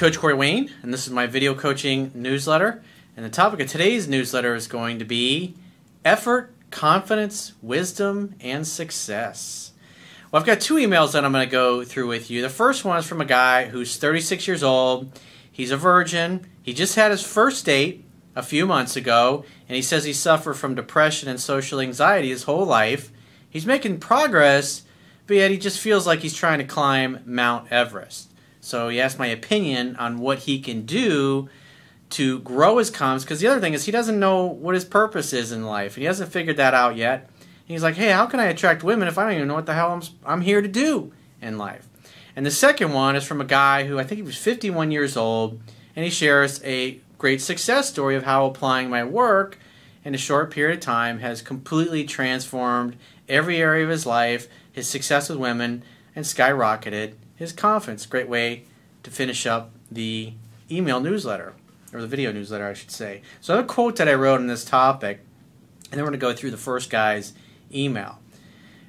Coach Corey Wayne, and this is my video coaching newsletter. And the topic of today's newsletter is going to be effort, confidence, wisdom, and success. Well, I've got two emails that I'm going to go through with you. The first one is from a guy who's 36 years old. He's a virgin. He just had his first date a few months ago, and he says he suffered from depression and social anxiety his whole life. He's making progress, but yet he just feels like he's trying to climb Mount Everest. So he asked my opinion on what he can do to grow his confidence. Because the other thing is, he doesn't know what his purpose is in life, and he hasn't figured that out yet. And he's like, hey, how can I attract women if I don't even know what the hell I'm, I'm here to do in life? And the second one is from a guy who I think he was 51 years old, and he shares a great success story of how applying my work in a short period of time has completely transformed every area of his life, his success with women, and skyrocketed his confidence. Great way to finish up the email newsletter, or the video newsletter, I should say. So, I have a quote that I wrote on this topic, and then we're going to go through the first guy's email.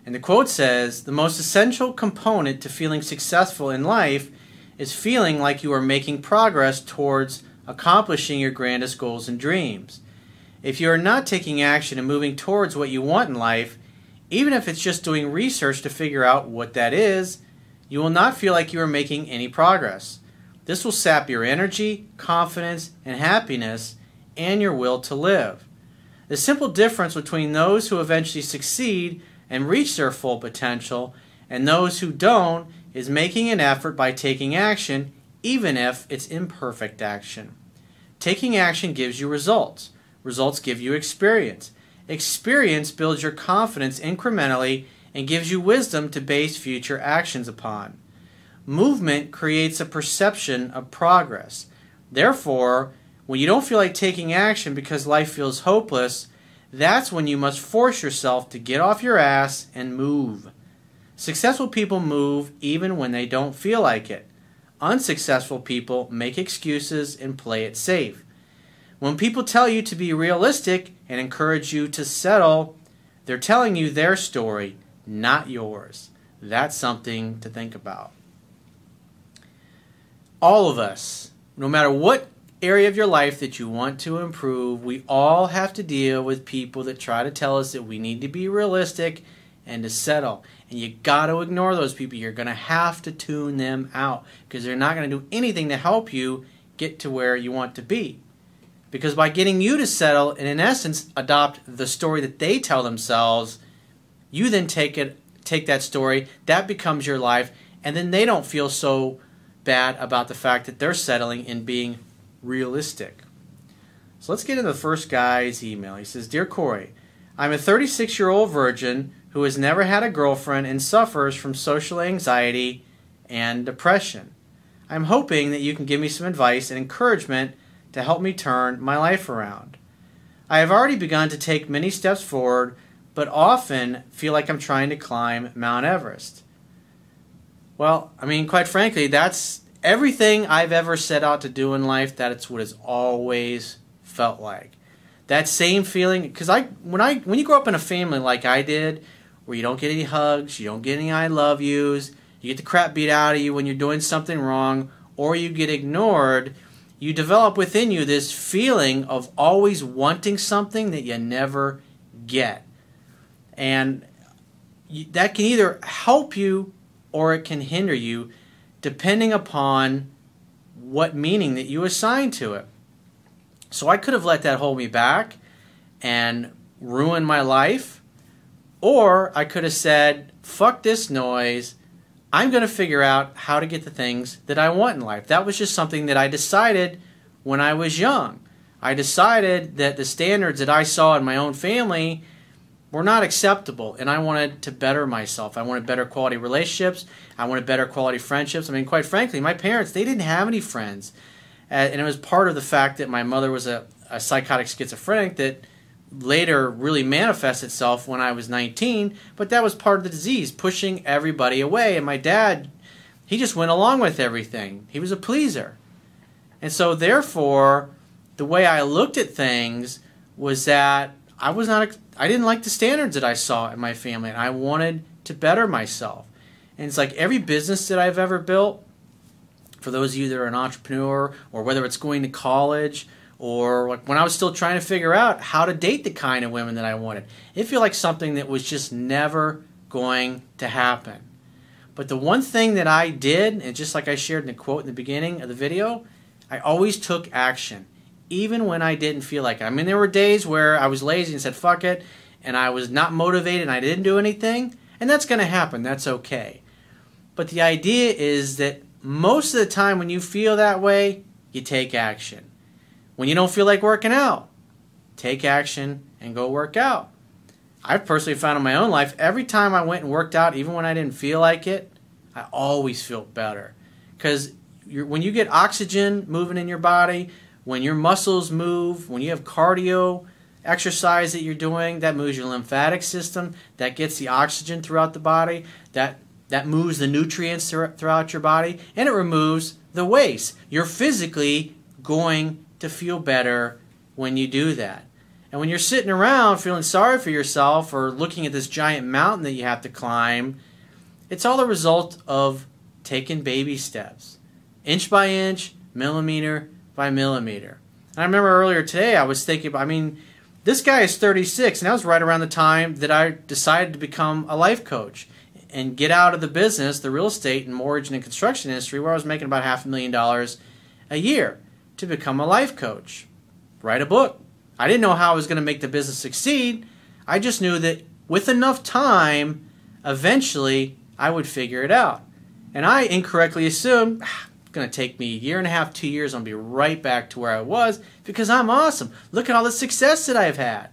And the quote says The most essential component to feeling successful in life is feeling like you are making progress towards accomplishing your grandest goals and dreams. If you are not taking action and moving towards what you want in life, even if it's just doing research to figure out what that is, you will not feel like you are making any progress. This will sap your energy, confidence, and happiness, and your will to live. The simple difference between those who eventually succeed and reach their full potential and those who don't is making an effort by taking action, even if it's imperfect action. Taking action gives you results. Results give you experience. Experience builds your confidence incrementally and gives you wisdom to base future actions upon. Movement creates a perception of progress. Therefore, when you don't feel like taking action because life feels hopeless, that's when you must force yourself to get off your ass and move. Successful people move even when they don't feel like it. Unsuccessful people make excuses and play it safe. When people tell you to be realistic and encourage you to settle, they're telling you their story, not yours. That's something to think about. All of us, no matter what area of your life that you want to improve, we all have to deal with people that try to tell us that we need to be realistic and to settle. And you got to ignore those people. You're going to have to tune them out because they're not going to do anything to help you get to where you want to be. Because by getting you to settle and in essence adopt the story that they tell themselves, you then take it take that story, that becomes your life, and then they don't feel so bad about the fact that they're settling and being realistic. So let's get into the first guy's email. He says, Dear Corey, I'm a 36 year old virgin who has never had a girlfriend and suffers from social anxiety and depression. I'm hoping that you can give me some advice and encouragement to help me turn my life around. I have already begun to take many steps forward, but often feel like I'm trying to climb Mount Everest. Well, I mean, quite frankly, that's everything I've ever set out to do in life. That's what it's always felt like. That same feeling, because I when I when you grow up in a family like I did, where you don't get any hugs, you don't get any I love yous, you get the crap beat out of you when you're doing something wrong, or you get ignored, you develop within you this feeling of always wanting something that you never get. And that can either help you or it can hinder you depending upon what meaning that you assign to it. So I could have let that hold me back and ruin my life, or I could have said, fuck this noise. I'm going to figure out how to get the things that I want in life. That was just something that I decided when I was young. I decided that the standards that I saw in my own family were not acceptable and I wanted to better myself. I wanted better quality relationships. I wanted better quality friendships. I mean, quite frankly, my parents, they didn't have any friends. and it was part of the fact that my mother was a, a psychotic schizophrenic that later really manifests itself when I was 19, but that was part of the disease, pushing everybody away. And my dad, he just went along with everything. He was a pleaser. And so, therefore, the way I looked at things was that I was not I didn't like the standards that I saw in my family and I wanted to better myself. And it's like every business that I've ever built for those of you that are an entrepreneur or whether it's going to college or like when I was still trying to figure out how to date the kind of women that I wanted. It felt like something that was just never going to happen. But the one thing that I did, and just like I shared in the quote in the beginning of the video, I always took action, even when I didn't feel like it. I mean, there were days where I was lazy and said, fuck it, and I was not motivated and I didn't do anything, and that's going to happen. That's okay. But the idea is that most of the time when you feel that way, you take action. When you don't feel like working out, take action and go work out. I've personally found in my own life, every time I went and worked out, even when I didn't feel like it, I always feel better. Because when you get oxygen moving in your body, when your muscles move, when you have cardio exercise that you're doing, that moves your lymphatic system, that gets the oxygen throughout the body, that that moves the nutrients throughout your body, and it removes the waste. You're physically going to feel better when you do that. And when you're sitting around feeling sorry for yourself or looking at this giant mountain that you have to climb, it's all the result of taking baby steps, inch by inch, millimeter by millimeter. And I remember earlier today I was thinking, I mean, this guy is 36, and that was right around the time that I decided to become a life coach and get out of the business, the real estate and mortgage and construction industry, where I was making about half a million dollars a year, to become a life coach, write a book, I didn't know how I was going to make the business succeed. I just knew that with enough time, eventually I would figure it out. And I incorrectly assumed ah, going to take me a year and a half, two years, I'll be right back to where I was because I'm awesome. Look at all the success that I've had.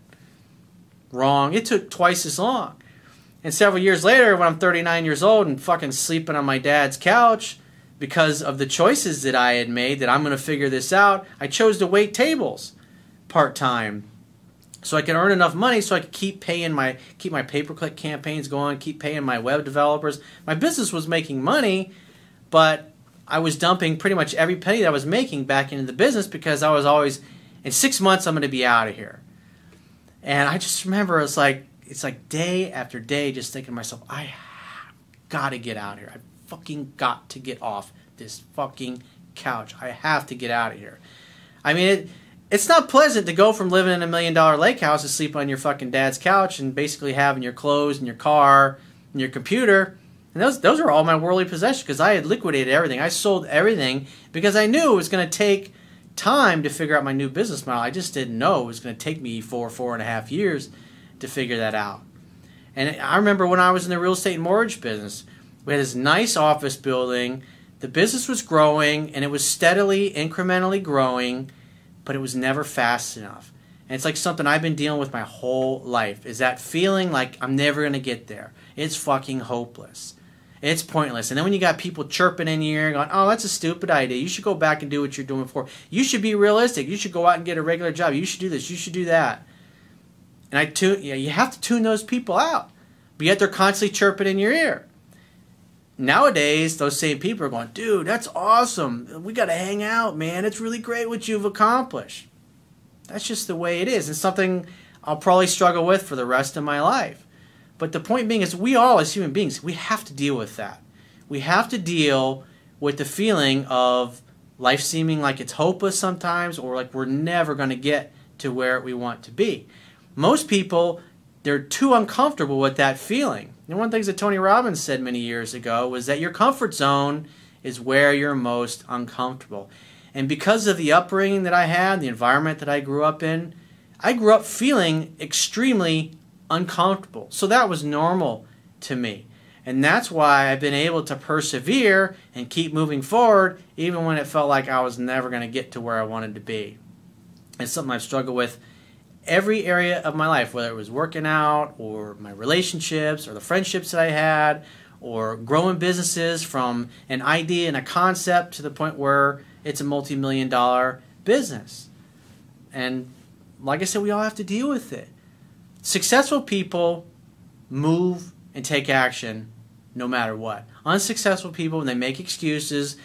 Wrong. It took twice as long. And several years later, when I'm 39 years old and fucking sleeping on my dad's couch because of the choices that I had made that I'm going to figure this out, I chose to wait tables part time so I could earn enough money so I could keep paying my keep my pay per click campaigns going, keep paying my web developers. My business was making money, but I was dumping pretty much every penny that I was making back into the business because I was always in six months I'm going to be out of here. And I just remember it's like it's like day after day just thinking to myself, I got to get out of here. I fucking got to get off this fucking couch. I have to get out of here. I mean it it's not pleasant to go from living in a million dollar lake house to sleep on your fucking dad's couch and basically having your clothes and your car and your computer. And those those are all my worldly possessions because I had liquidated everything. I sold everything because I knew it was going to take time to figure out my new business model. I just didn't know it was going to take me four four and a half years to figure that out. And I remember when I was in the real estate mortgage business, we had this nice office building. The business was growing and it was steadily, incrementally growing but it was never fast enough. And it's like something I've been dealing with my whole life is that feeling like I'm never going to get there. It's fucking hopeless. It's pointless. And then when you got people chirping in your ear going, oh, that's a stupid idea. You should go back and do what you're doing before. You should be realistic. You should go out and get a regular job. You should do this. You should do that. And I tune, yeah, you have to tune those people out. But yet they're constantly chirping in your ear nowadays those same people are going dude that's awesome we got to hang out man it's really great what you've accomplished that's just the way it is it's something i'll probably struggle with for the rest of my life but the point being is we all as human beings we have to deal with that. We have to deal with the feeling of life seeming like it's hopeless sometimes or like we're never going to get to where we want to be. Most people they're too uncomfortable with that feeling. And one of the things that Tony Robbins said many years ago was that your comfort zone is where you're most uncomfortable. And because of the upbringing that I had, the environment that I grew up in, I grew up feeling extremely uncomfortable. So that was normal to me. And that's why I've been able to persevere and keep moving forward even when it felt like I was never going to get to where I wanted to be. It's something I've struggled with every area of my life, whether it was working out or my relationships or the friendships that I had or growing businesses from an idea and a concept to the point where it's a multi million dollar business. And like I said, we all have to deal with it. Successful people move and take action no matter what. Unsuccessful people, when they make excuses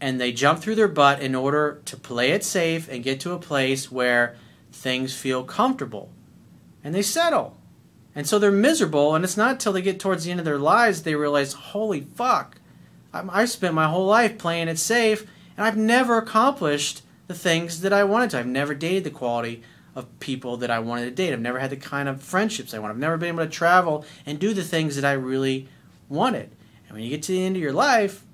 and they jump through their butt in order to play it safe and get to a place where things feel comfortable and they settle. And so they're miserable, and it's not until they get towards the end of their lives they realize, holy fuck, I've spent my whole life playing it safe, and I've never accomplished the things that I wanted to. I've never dated the quality of people that I wanted to date. I've never had the kind of friendships I want. I've never been able to travel and do the things that I really wanted. And when you get to the end of your life,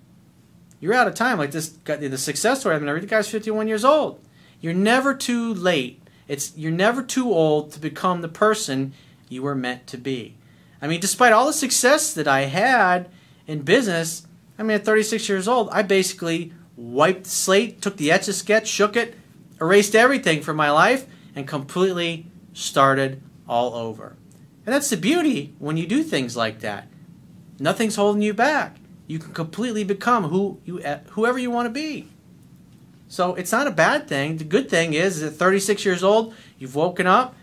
you're out of time. Like this, the success story. I mean, I read the guy's 51 years old. You're never too late. It's you're never too old to become the person you were meant to be. I mean, despite all the success that I had in business, I mean, at 36 years old, I basically wiped the slate, took the etch a sketch, shook it, erased everything from my life, and completely started all over. And that's the beauty when you do things like that. Nothing's holding you back. You can completely become who you whoever you want to be. So it's not a bad thing. The good thing is, is at 36 years old, you've woken up,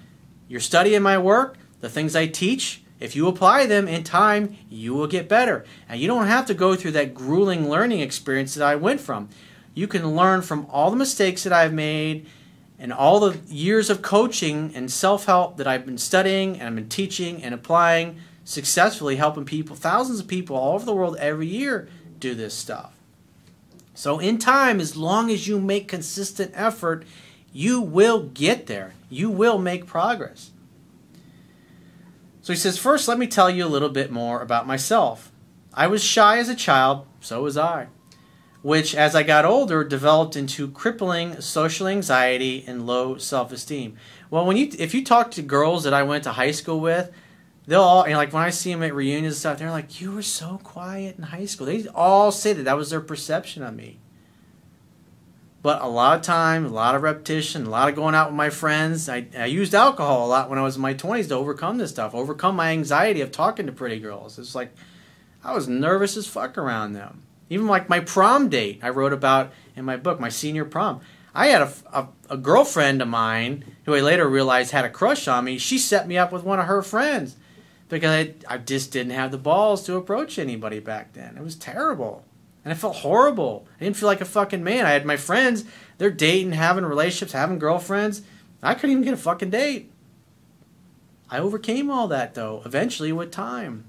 you're studying my work, the things I teach. If you apply them in time, you will get better. And you don't have to go through that grueling learning experience that I went from. You can learn from all the mistakes that I've made and all the years of coaching and self help that I've been studying and I've been teaching and applying successfully, helping people, thousands of people all over the world every year do this stuff. So, in time, as long as you make consistent effort, you will get there. You will make progress. So he says, First, let me tell you a little bit more about myself. I was shy as a child, so was I which as I got older developed into crippling social anxiety and low self-esteem. Well, when you if you talk to girls that I went to high school with, they'll all like when I see them at reunions and stuff, they're like, "You were so quiet in high school." They all say that that was their perception of me. But a lot of time, a lot of repetition, a lot of going out with my friends. I, I used alcohol a lot when I was in my 20s to overcome this stuff, overcome my anxiety of talking to pretty girls. It's like I was nervous as fuck around them. Even like my prom date, I wrote about in my book, my senior prom. I had a, a, a, girlfriend of mine who I later realized had a crush on me. She set me up with one of her friends because I, I just didn't have the balls to approach anybody back then. It was terrible. And I felt horrible. I didn't feel like a fucking man. I had my friends, they're dating, having relationships, having girlfriends. I couldn't even get a fucking date. I overcame all that though, eventually with time.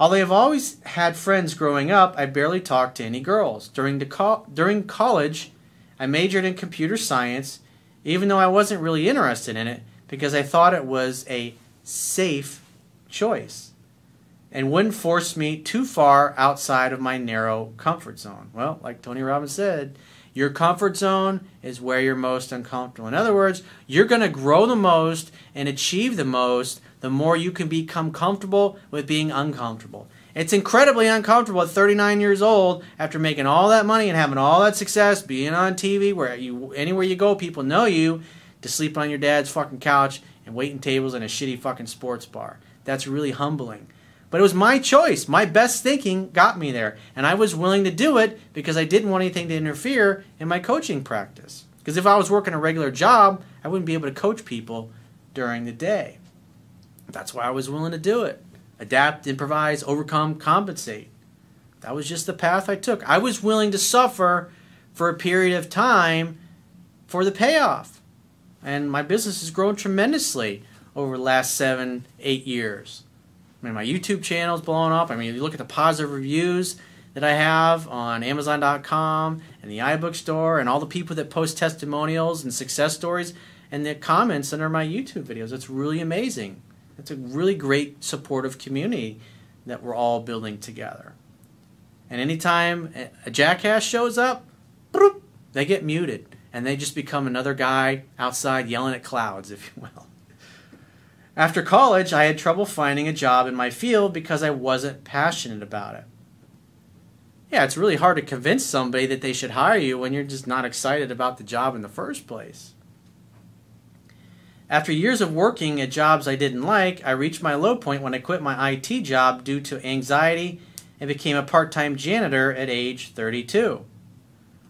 Although I've always had friends growing up, I barely talked to any girls. During, the co- during college, I majored in computer science, even though I wasn't really interested in it, because I thought it was a safe choice and wouldn't force me too far outside of my narrow comfort zone. Well, like Tony Robbins said, your comfort zone is where you're most uncomfortable. In other words, you're going to grow the most and achieve the most the more you can become comfortable with being uncomfortable. It's incredibly uncomfortable at 39 years old after making all that money and having all that success, being on TV, where you anywhere you go, people know you, to sleep on your dad's fucking couch and waiting tables in a shitty fucking sports bar. That's really humbling. But it was my choice. My best thinking got me there. And I was willing to do it because I didn't want anything to interfere in my coaching practice. Because if I was working a regular job, I wouldn't be able to coach people during the day. That's why I was willing to do it. Adapt, improvise, overcome, compensate. That was just the path I took. I was willing to suffer for a period of time for the payoff. And my business has grown tremendously over the last seven, eight years. I mean, my YouTube channel is blowing up. I mean, you look at the positive reviews that I have on Amazon.com and the iBookstore and all the people that post testimonials and success stories and the comments under my YouTube videos. It's really amazing. It's a really great supportive community that we're all building together. And anytime a jackass shows up, they get muted and they just become another guy outside yelling at clouds, if you will. After college, I had trouble finding a job in my field because I wasn't passionate about it. Yeah, it's really hard to convince somebody that they should hire you when you're just not excited about the job in the first place. After years of working at jobs I didn't like, I reached my low point when I quit my IT job due to anxiety and became a part time janitor at age 32.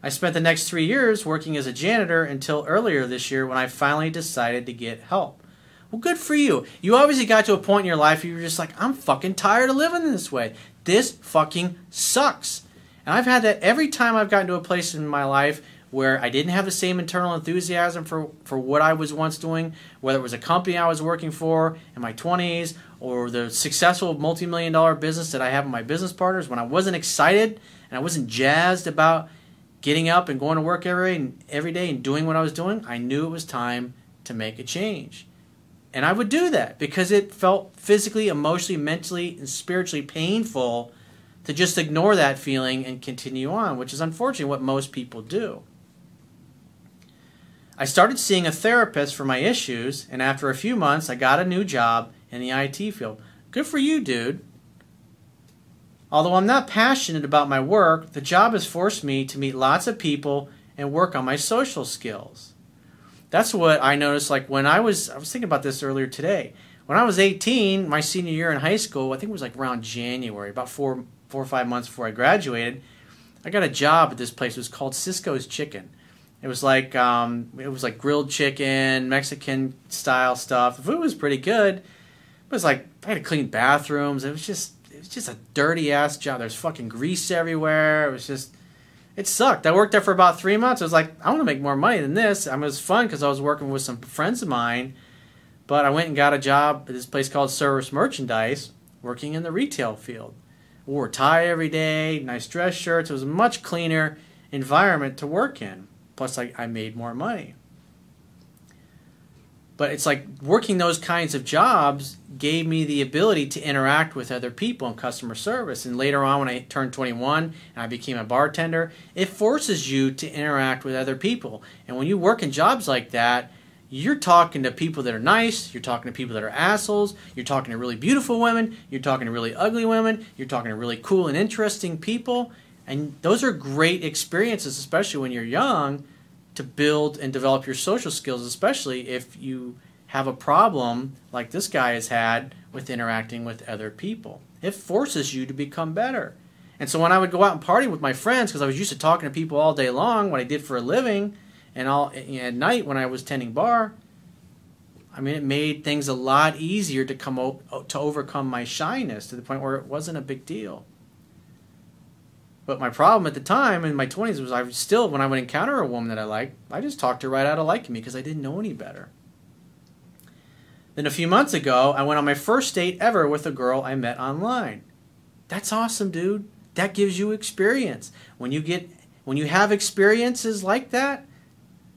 I spent the next three years working as a janitor until earlier this year when I finally decided to get help. Well, good for you. You obviously got to a point in your life where you were just like, I'm fucking tired of living this way. This fucking sucks. And I've had that every time I've gotten to a place in my life where I didn't have the same internal enthusiasm for, for what I was once doing, whether it was a company I was working for in my 20s or the successful multi million dollar business that I have with my business partners, when I wasn't excited and I wasn't jazzed about getting up and going to work every every day and doing what I was doing, I knew it was time to make a change. And I would do that because it felt physically, emotionally, mentally, and spiritually painful to just ignore that feeling and continue on, which is unfortunately what most people do. I started seeing a therapist for my issues, and after a few months, I got a new job in the IT field. Good for you, dude. Although I'm not passionate about my work, the job has forced me to meet lots of people and work on my social skills. That's what I noticed like when I was I was thinking about this earlier today. When I was 18, my senior year in high school, I think it was like around January, about 4 4 or 5 months before I graduated, I got a job at this place. It was called Cisco's Chicken it was like um, it was like grilled chicken, Mexican style stuff. The food was pretty good. It was like I had to clean bathrooms. It was just it was just a dirty ass job. There's fucking grease everywhere. It was just it sucked. I worked there for about three months. I was like, I want to make more money than this. I mean, it was fun because I was working with some friends of mine. But I went and got a job at this place called Service Merchandise, working in the retail field. Wore a tie every day, nice dress shirts. It was a much cleaner environment to work in. Plus, I, I made more money. But it's like working those kinds of jobs gave me the ability to interact with other people in customer service. And later on, when I turned 21 and I became a bartender, it forces you to interact with other people. And when you work in jobs like that, you're talking to people that are nice, you're talking to people that are assholes, you're talking to really beautiful women, you're talking to really ugly women, you're talking to really cool and interesting people. And those are great experiences, especially when you're young, to build and develop your social skills, especially if you have a problem like this guy has had with interacting with other people. It forces you to become better. And so when I would go out and party with my friends, because I was used to talking to people all day long, what I did for a living, and all at night when I was tending bar, I mean, it made things a lot easier to come o- to overcome my shyness to the point where it wasn't a big deal. But my problem at the time in my 20s was I still, when I would encounter a woman that I liked, I just talked her right out of liking me because I didn't know any better. Then a few months ago, I went on my first date ever with a girl I met online. That's awesome, dude. That gives you experience. When you get when you have experiences like that,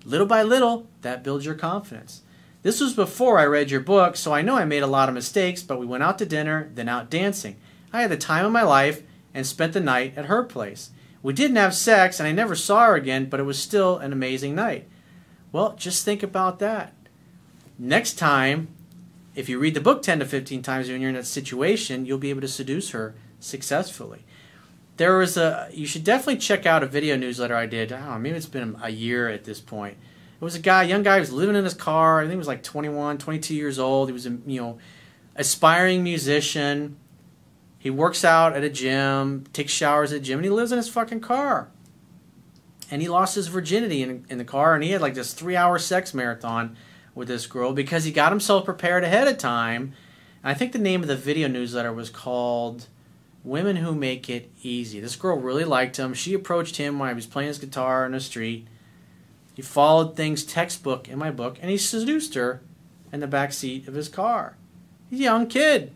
little by little, that builds your confidence. This was before I read your book, so I know I made a lot of mistakes, but we went out to dinner, then out dancing. I had the time of my life and spent the night at her place. We didn't have sex, and I never saw her again, but it was still an amazing night. Well, just think about that. Next time, if you read the book 10 to 15 times when you're in that situation, you'll be able to seduce her successfully. There was a, you should definitely check out a video newsletter I did. I don't know, maybe it's been a year at this point. It was a guy, young guy, who was living in his car. I think he was like 21, 22 years old. He was a, you know, aspiring musician he works out at a gym, takes showers at a gym, and he lives in his fucking car. And he lost his virginity in, in the car, and he had like this three hour sex marathon with this girl because he got himself prepared ahead of time. And I think the name of the video newsletter was called Women Who Make It Easy. This girl really liked him. She approached him while he was playing his guitar in the street. He followed things textbook in my book, and he seduced her in the back seat of his car. He's a young kid.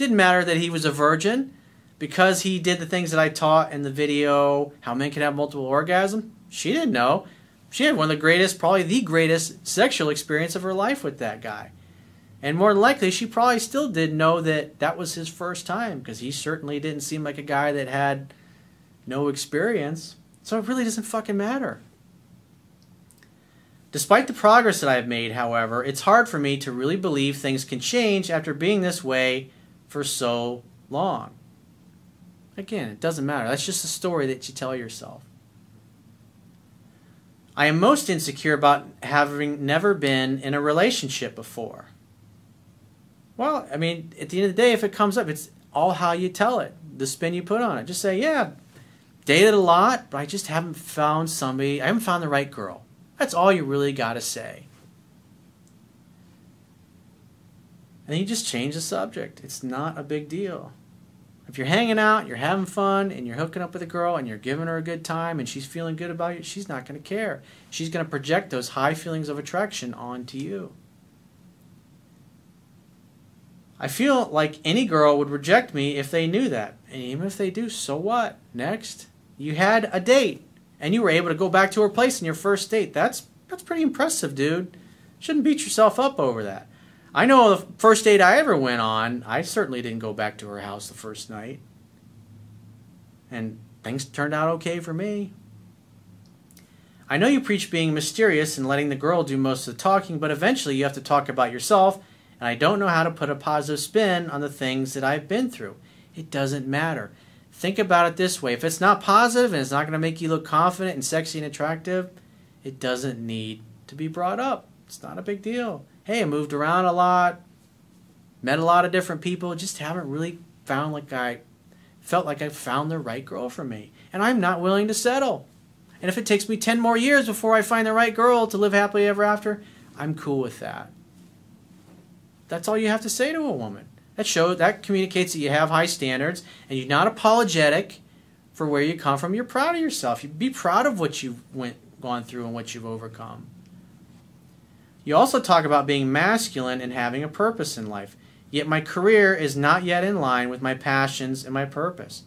Didn't matter that he was a virgin because he did the things that I taught in the video, how men can have multiple orgasms. She didn't know. She had one of the greatest, probably the greatest sexual experience of her life with that guy. And more than likely, she probably still didn't know that that was his first time because he certainly didn't seem like a guy that had no experience. So it really doesn't fucking matter. Despite the progress that I have made, however, it's hard for me to really believe things can change after being this way for so long. Again, it doesn't matter. That's just a story that you tell yourself. I am most insecure about having never been in a relationship before. Well, I mean, at the end of the day, if it comes up, it's all how you tell it, the spin you put on it. Just say, yeah, dated a lot, but I just haven't found somebody, I haven't found the right girl. That's all you really got to say. And then you just change the subject. It's not a big deal. If you're hanging out, you're having fun, and you're hooking up with a girl and you're giving her a good time and she's feeling good about you, she's not going to care. She's going to project those high feelings of attraction onto you. I feel like any girl would reject me if they knew that. And even if they do, so what? Next. You had a date and you were able to go back to her place in your first date. That's that's pretty impressive, dude. Shouldn't beat yourself up over that. I know the first date I ever went on, I certainly didn't go back to her house the first night. And things turned out okay for me. I know you preach being mysterious and letting the girl do most of the talking, but eventually you have to talk about yourself, and I don't know how to put a positive spin on the things that I've been through. It doesn't matter. Think about it this way if it's not positive and it's not going to make you look confident and sexy and attractive, it doesn't need to be brought up. It's not a big deal hey, I moved around a lot, met a lot of different people, just haven't really found like I felt like I found the right girl for me. And I'm not willing to settle. And if it takes me 10 more years before I find the right girl to live happily ever after, I'm cool with that. That's all you have to say to a woman. That shows that communicates that you have high standards and you're not apologetic for where you come from. You're proud of yourself. You be proud of what you've went gone through and what you've overcome. You also talk about being masculine and having a purpose in life. Yet my career is not yet in line with my passions and my purpose.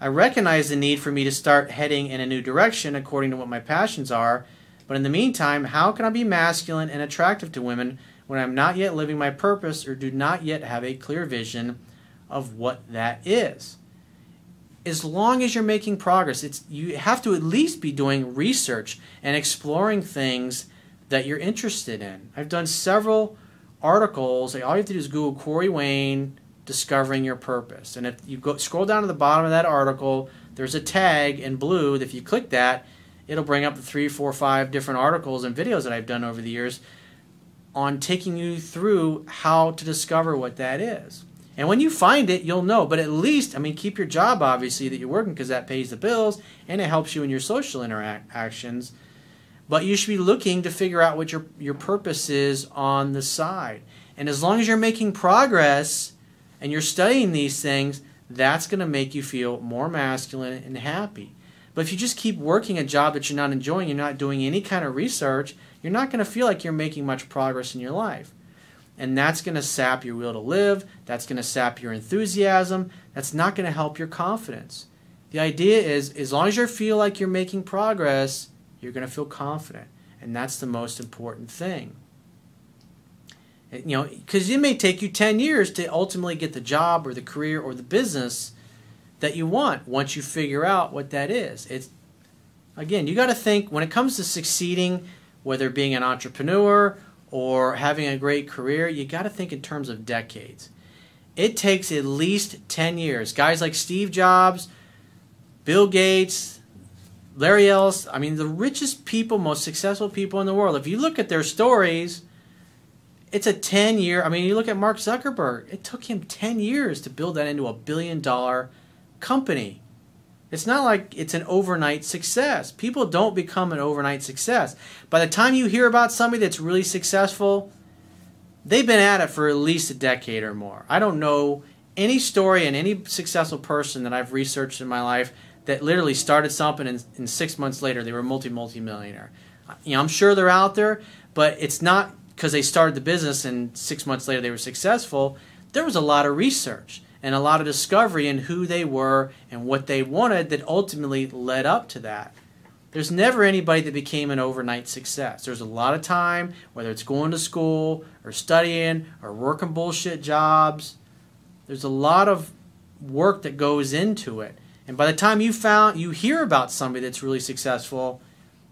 I recognize the need for me to start heading in a new direction according to what my passions are, but in the meantime, how can I be masculine and attractive to women when I'm not yet living my purpose or do not yet have a clear vision of what that is? As long as you're making progress, it's you have to at least be doing research and exploring things that you're interested in. I've done several articles. All you have to do is Google Corey Wayne discovering your purpose. And if you go scroll down to the bottom of that article, there's a tag in blue. If you click that, it'll bring up the three, four, five different articles and videos that I've done over the years on taking you through how to discover what that is. And when you find it, you'll know. But at least, I mean, keep your job obviously that you're working because that pays the bills and it helps you in your social interactions. But you should be looking to figure out what your, your purpose is on the side. And as long as you're making progress and you're studying these things, that's going to make you feel more masculine and happy. But if you just keep working a job that you're not enjoying, you're not doing any kind of research, you're not going to feel like you're making much progress in your life. And that's going to sap your will to live. That's going to sap your enthusiasm. That's not going to help your confidence. The idea is as long as you feel like you're making progress, you're going to feel confident. And that's the most important thing. You know, because it may take you 10 years to ultimately get the job or the career or the business that you want once you figure out what that is. It's again, you got to think when it comes to succeeding, whether being an entrepreneur or having a great career, you got to think in terms of decades. It takes at least 10 years. Guys like Steve Jobs, Bill Gates, Larry Ellis, I mean, the richest people, most successful people in the world, if you look at their stories, it's a 10 year, I mean, you look at Mark Zuckerberg, it took him 10 years to build that into a billion dollar company. It's not like it's an overnight success. People don't become an overnight success. By the time you hear about somebody that's really successful, they've been at it for at least a decade or more. I don't know any story and any successful person that I've researched in my life that literally started something and, and six months later they were multi multi millionaire. You know, I'm sure they're out there, but it's not because they started the business and six months later they were successful. There was a lot of research and a lot of discovery in who they were and what they wanted that ultimately led up to that. There's never anybody that became an overnight success. There's a lot of time, whether it's going to school or studying or working bullshit jobs. There's a lot of work that goes into it. And by the time you found you hear about somebody that's really successful,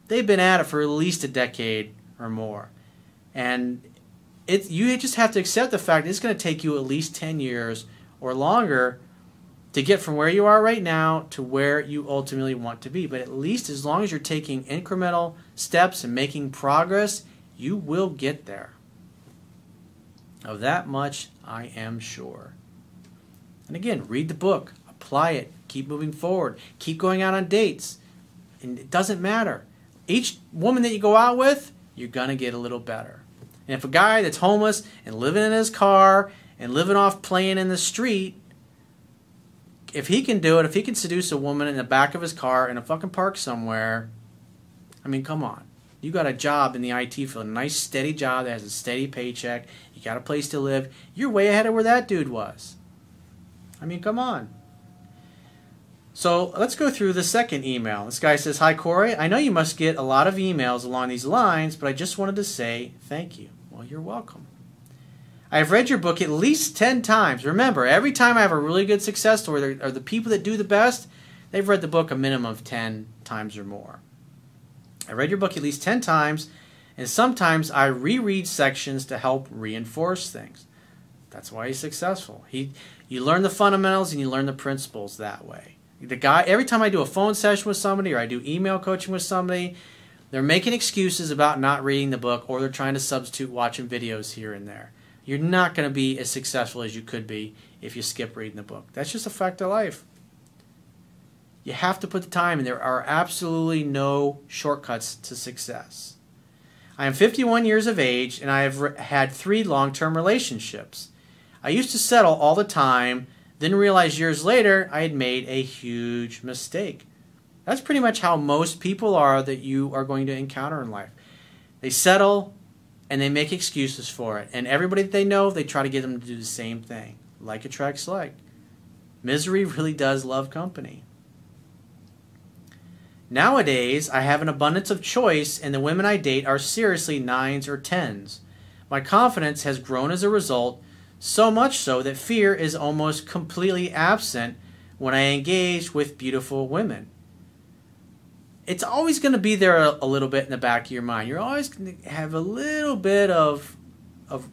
they've been at it for at least a decade or more. And it you just have to accept the fact it's going to take you at least 10 years or longer to get from where you are right now to where you ultimately want to be. But at least as long as you're taking incremental steps and making progress, you will get there. Of that much, I am sure. And again, read the book, apply it, keep moving forward, keep going out on dates. And it doesn't matter. Each woman that you go out with, you're going to get a little better. And if a guy that's homeless and living in his car and living off playing in the street, if he can do it, if he can seduce a woman in the back of his car in a fucking park somewhere, I mean, come on. You got a job in the IT field, a nice steady job that has a steady paycheck. You got a place to live. You're way ahead of where that dude was. I mean, come on. So let's go through the second email. This guy says, Hi, Corey. I know you must get a lot of emails along these lines, but I just wanted to say thank you. Well, you're welcome. I have read your book at least 10 times. Remember, every time I have a really good success story, or the people that do the best, they've read the book a minimum of 10 times or more. I read your book at least 10 times, and sometimes I reread sections to help reinforce things. That's why he's successful. He, you learn the fundamentals and you learn the principles that way the guy every time I do a phone session with somebody or I do email coaching with somebody, they're making excuses about not reading the book or they're trying to substitute watching videos here and there. You're not going to be as successful as you could be if you skip reading the book. That's just a fact of life. You have to put the time and there are absolutely no shortcuts to success. I am 51 years of age and I have had three long-term relationships. I used to settle all the time then realized years later I had made a huge mistake. That's pretty much how most people are that you are going to encounter in life. They settle and they make excuses for it. And everybody that they know, they try to get them to do the same thing. Like attracts like. Misery really does love company. Nowadays, I have an abundance of choice, and the women I date are seriously nines or tens. My confidence has grown as a result, so much so that fear is almost completely absent when I engage with beautiful women. It's always going to be there a, a, little bit in the back of your mind. You're always going to have a little bit of, of,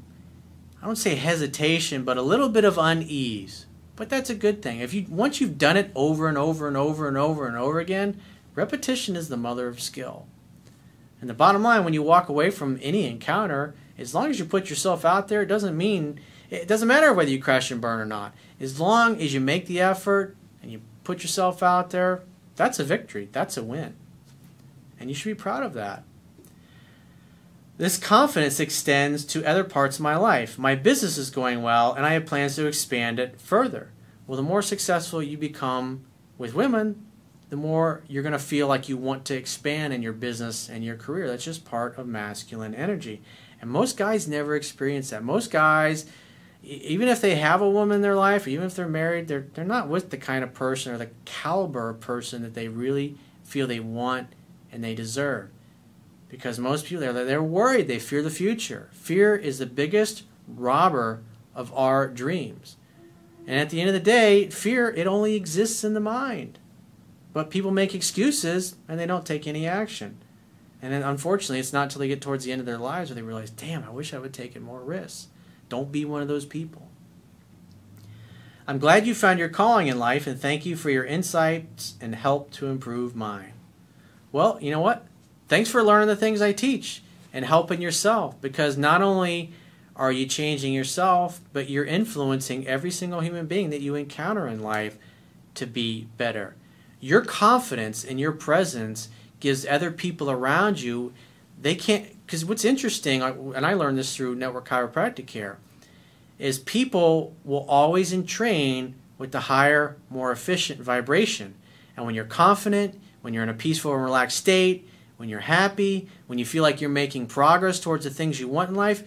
I don't say hesitation, but a little bit of unease. But that's a good thing. If you once you've done it over and over and over and over and over again, repetition is the mother of skill. And the bottom line, when you walk away from any encounter, as long as you put yourself out there, it doesn't mean it doesn't matter whether you crash and burn or not. As long as you make the effort and you put yourself out there, that's a victory. That's a win. And you should be proud of that. This confidence extends to other parts of my life. My business is going well, and I have plans to expand it further. Well, the more successful you become with women, the more you're going to feel like you want to expand in your business and your career. That's just part of masculine energy. And most guys never experience that. Most guys even if they have a woman in their life, even if they're married, they're they're not with the kind of person or the caliber of person that they really feel they want and they deserve. Because most people they're they're worried, they fear the future. Fear is the biggest robber of our dreams. And at the end of the day, fear it only exists in the mind. But people make excuses and they don't take any action. And then unfortunately, it's not until they get towards the end of their lives where they realize, "Damn, I wish I would taken more risks." Don't be one of those people. I'm glad you found your calling in life and thank you for your insights and help to improve mine. Well, you know what? Thanks for learning the things I teach and helping yourself because not only are you changing yourself, but you're influencing every single human being that you encounter in life to be better. Your confidence and your presence gives other people around you they can't because what's interesting and i learned this through network chiropractic care is people will always entrain with the higher more efficient vibration. And when you're confident when you're in a peaceful and relaxed state when you're happy when you feel like you're making progress towards the things you want in life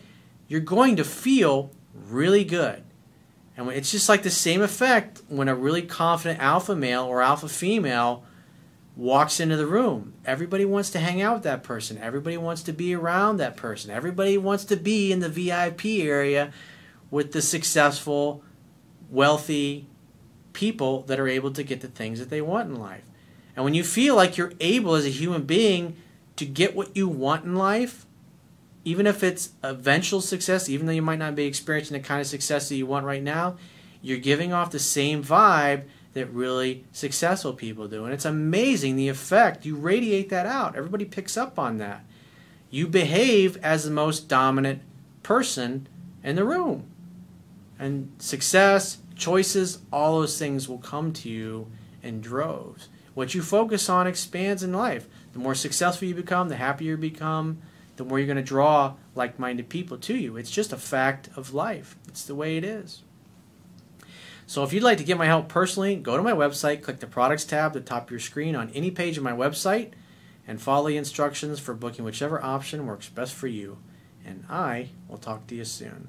you're going to feel really good. And it's just like the same effect when a really confident alpha male or alpha female walks into the room. Everybody wants to hang out with that person. Everybody wants to be around that person. Everybody wants to be in the VIP area with the successful, wealthy people that are able to get the things that they want in life. And when you feel like you're able as a human being to get what you want in life, even if it's eventual success, even though you might not be experiencing the kind of success that you want right now, you're giving off the same vibe that really successful people do. And it's amazing the effect. You radiate that out. Everybody picks up on that. You behave as the most dominant person in the room. And success, choices, all those things will come to you in droves. What you focus on expands in life. The more successful you become, the happier you become, the more you're going to draw like minded people to you. It's just a fact of life, it's the way it is. So if you'd like to get my help personally, go to my website, click the products tab at the top of your screen on any page of my website, and follow the instructions for booking whichever option works best for you. And I will talk to you soon.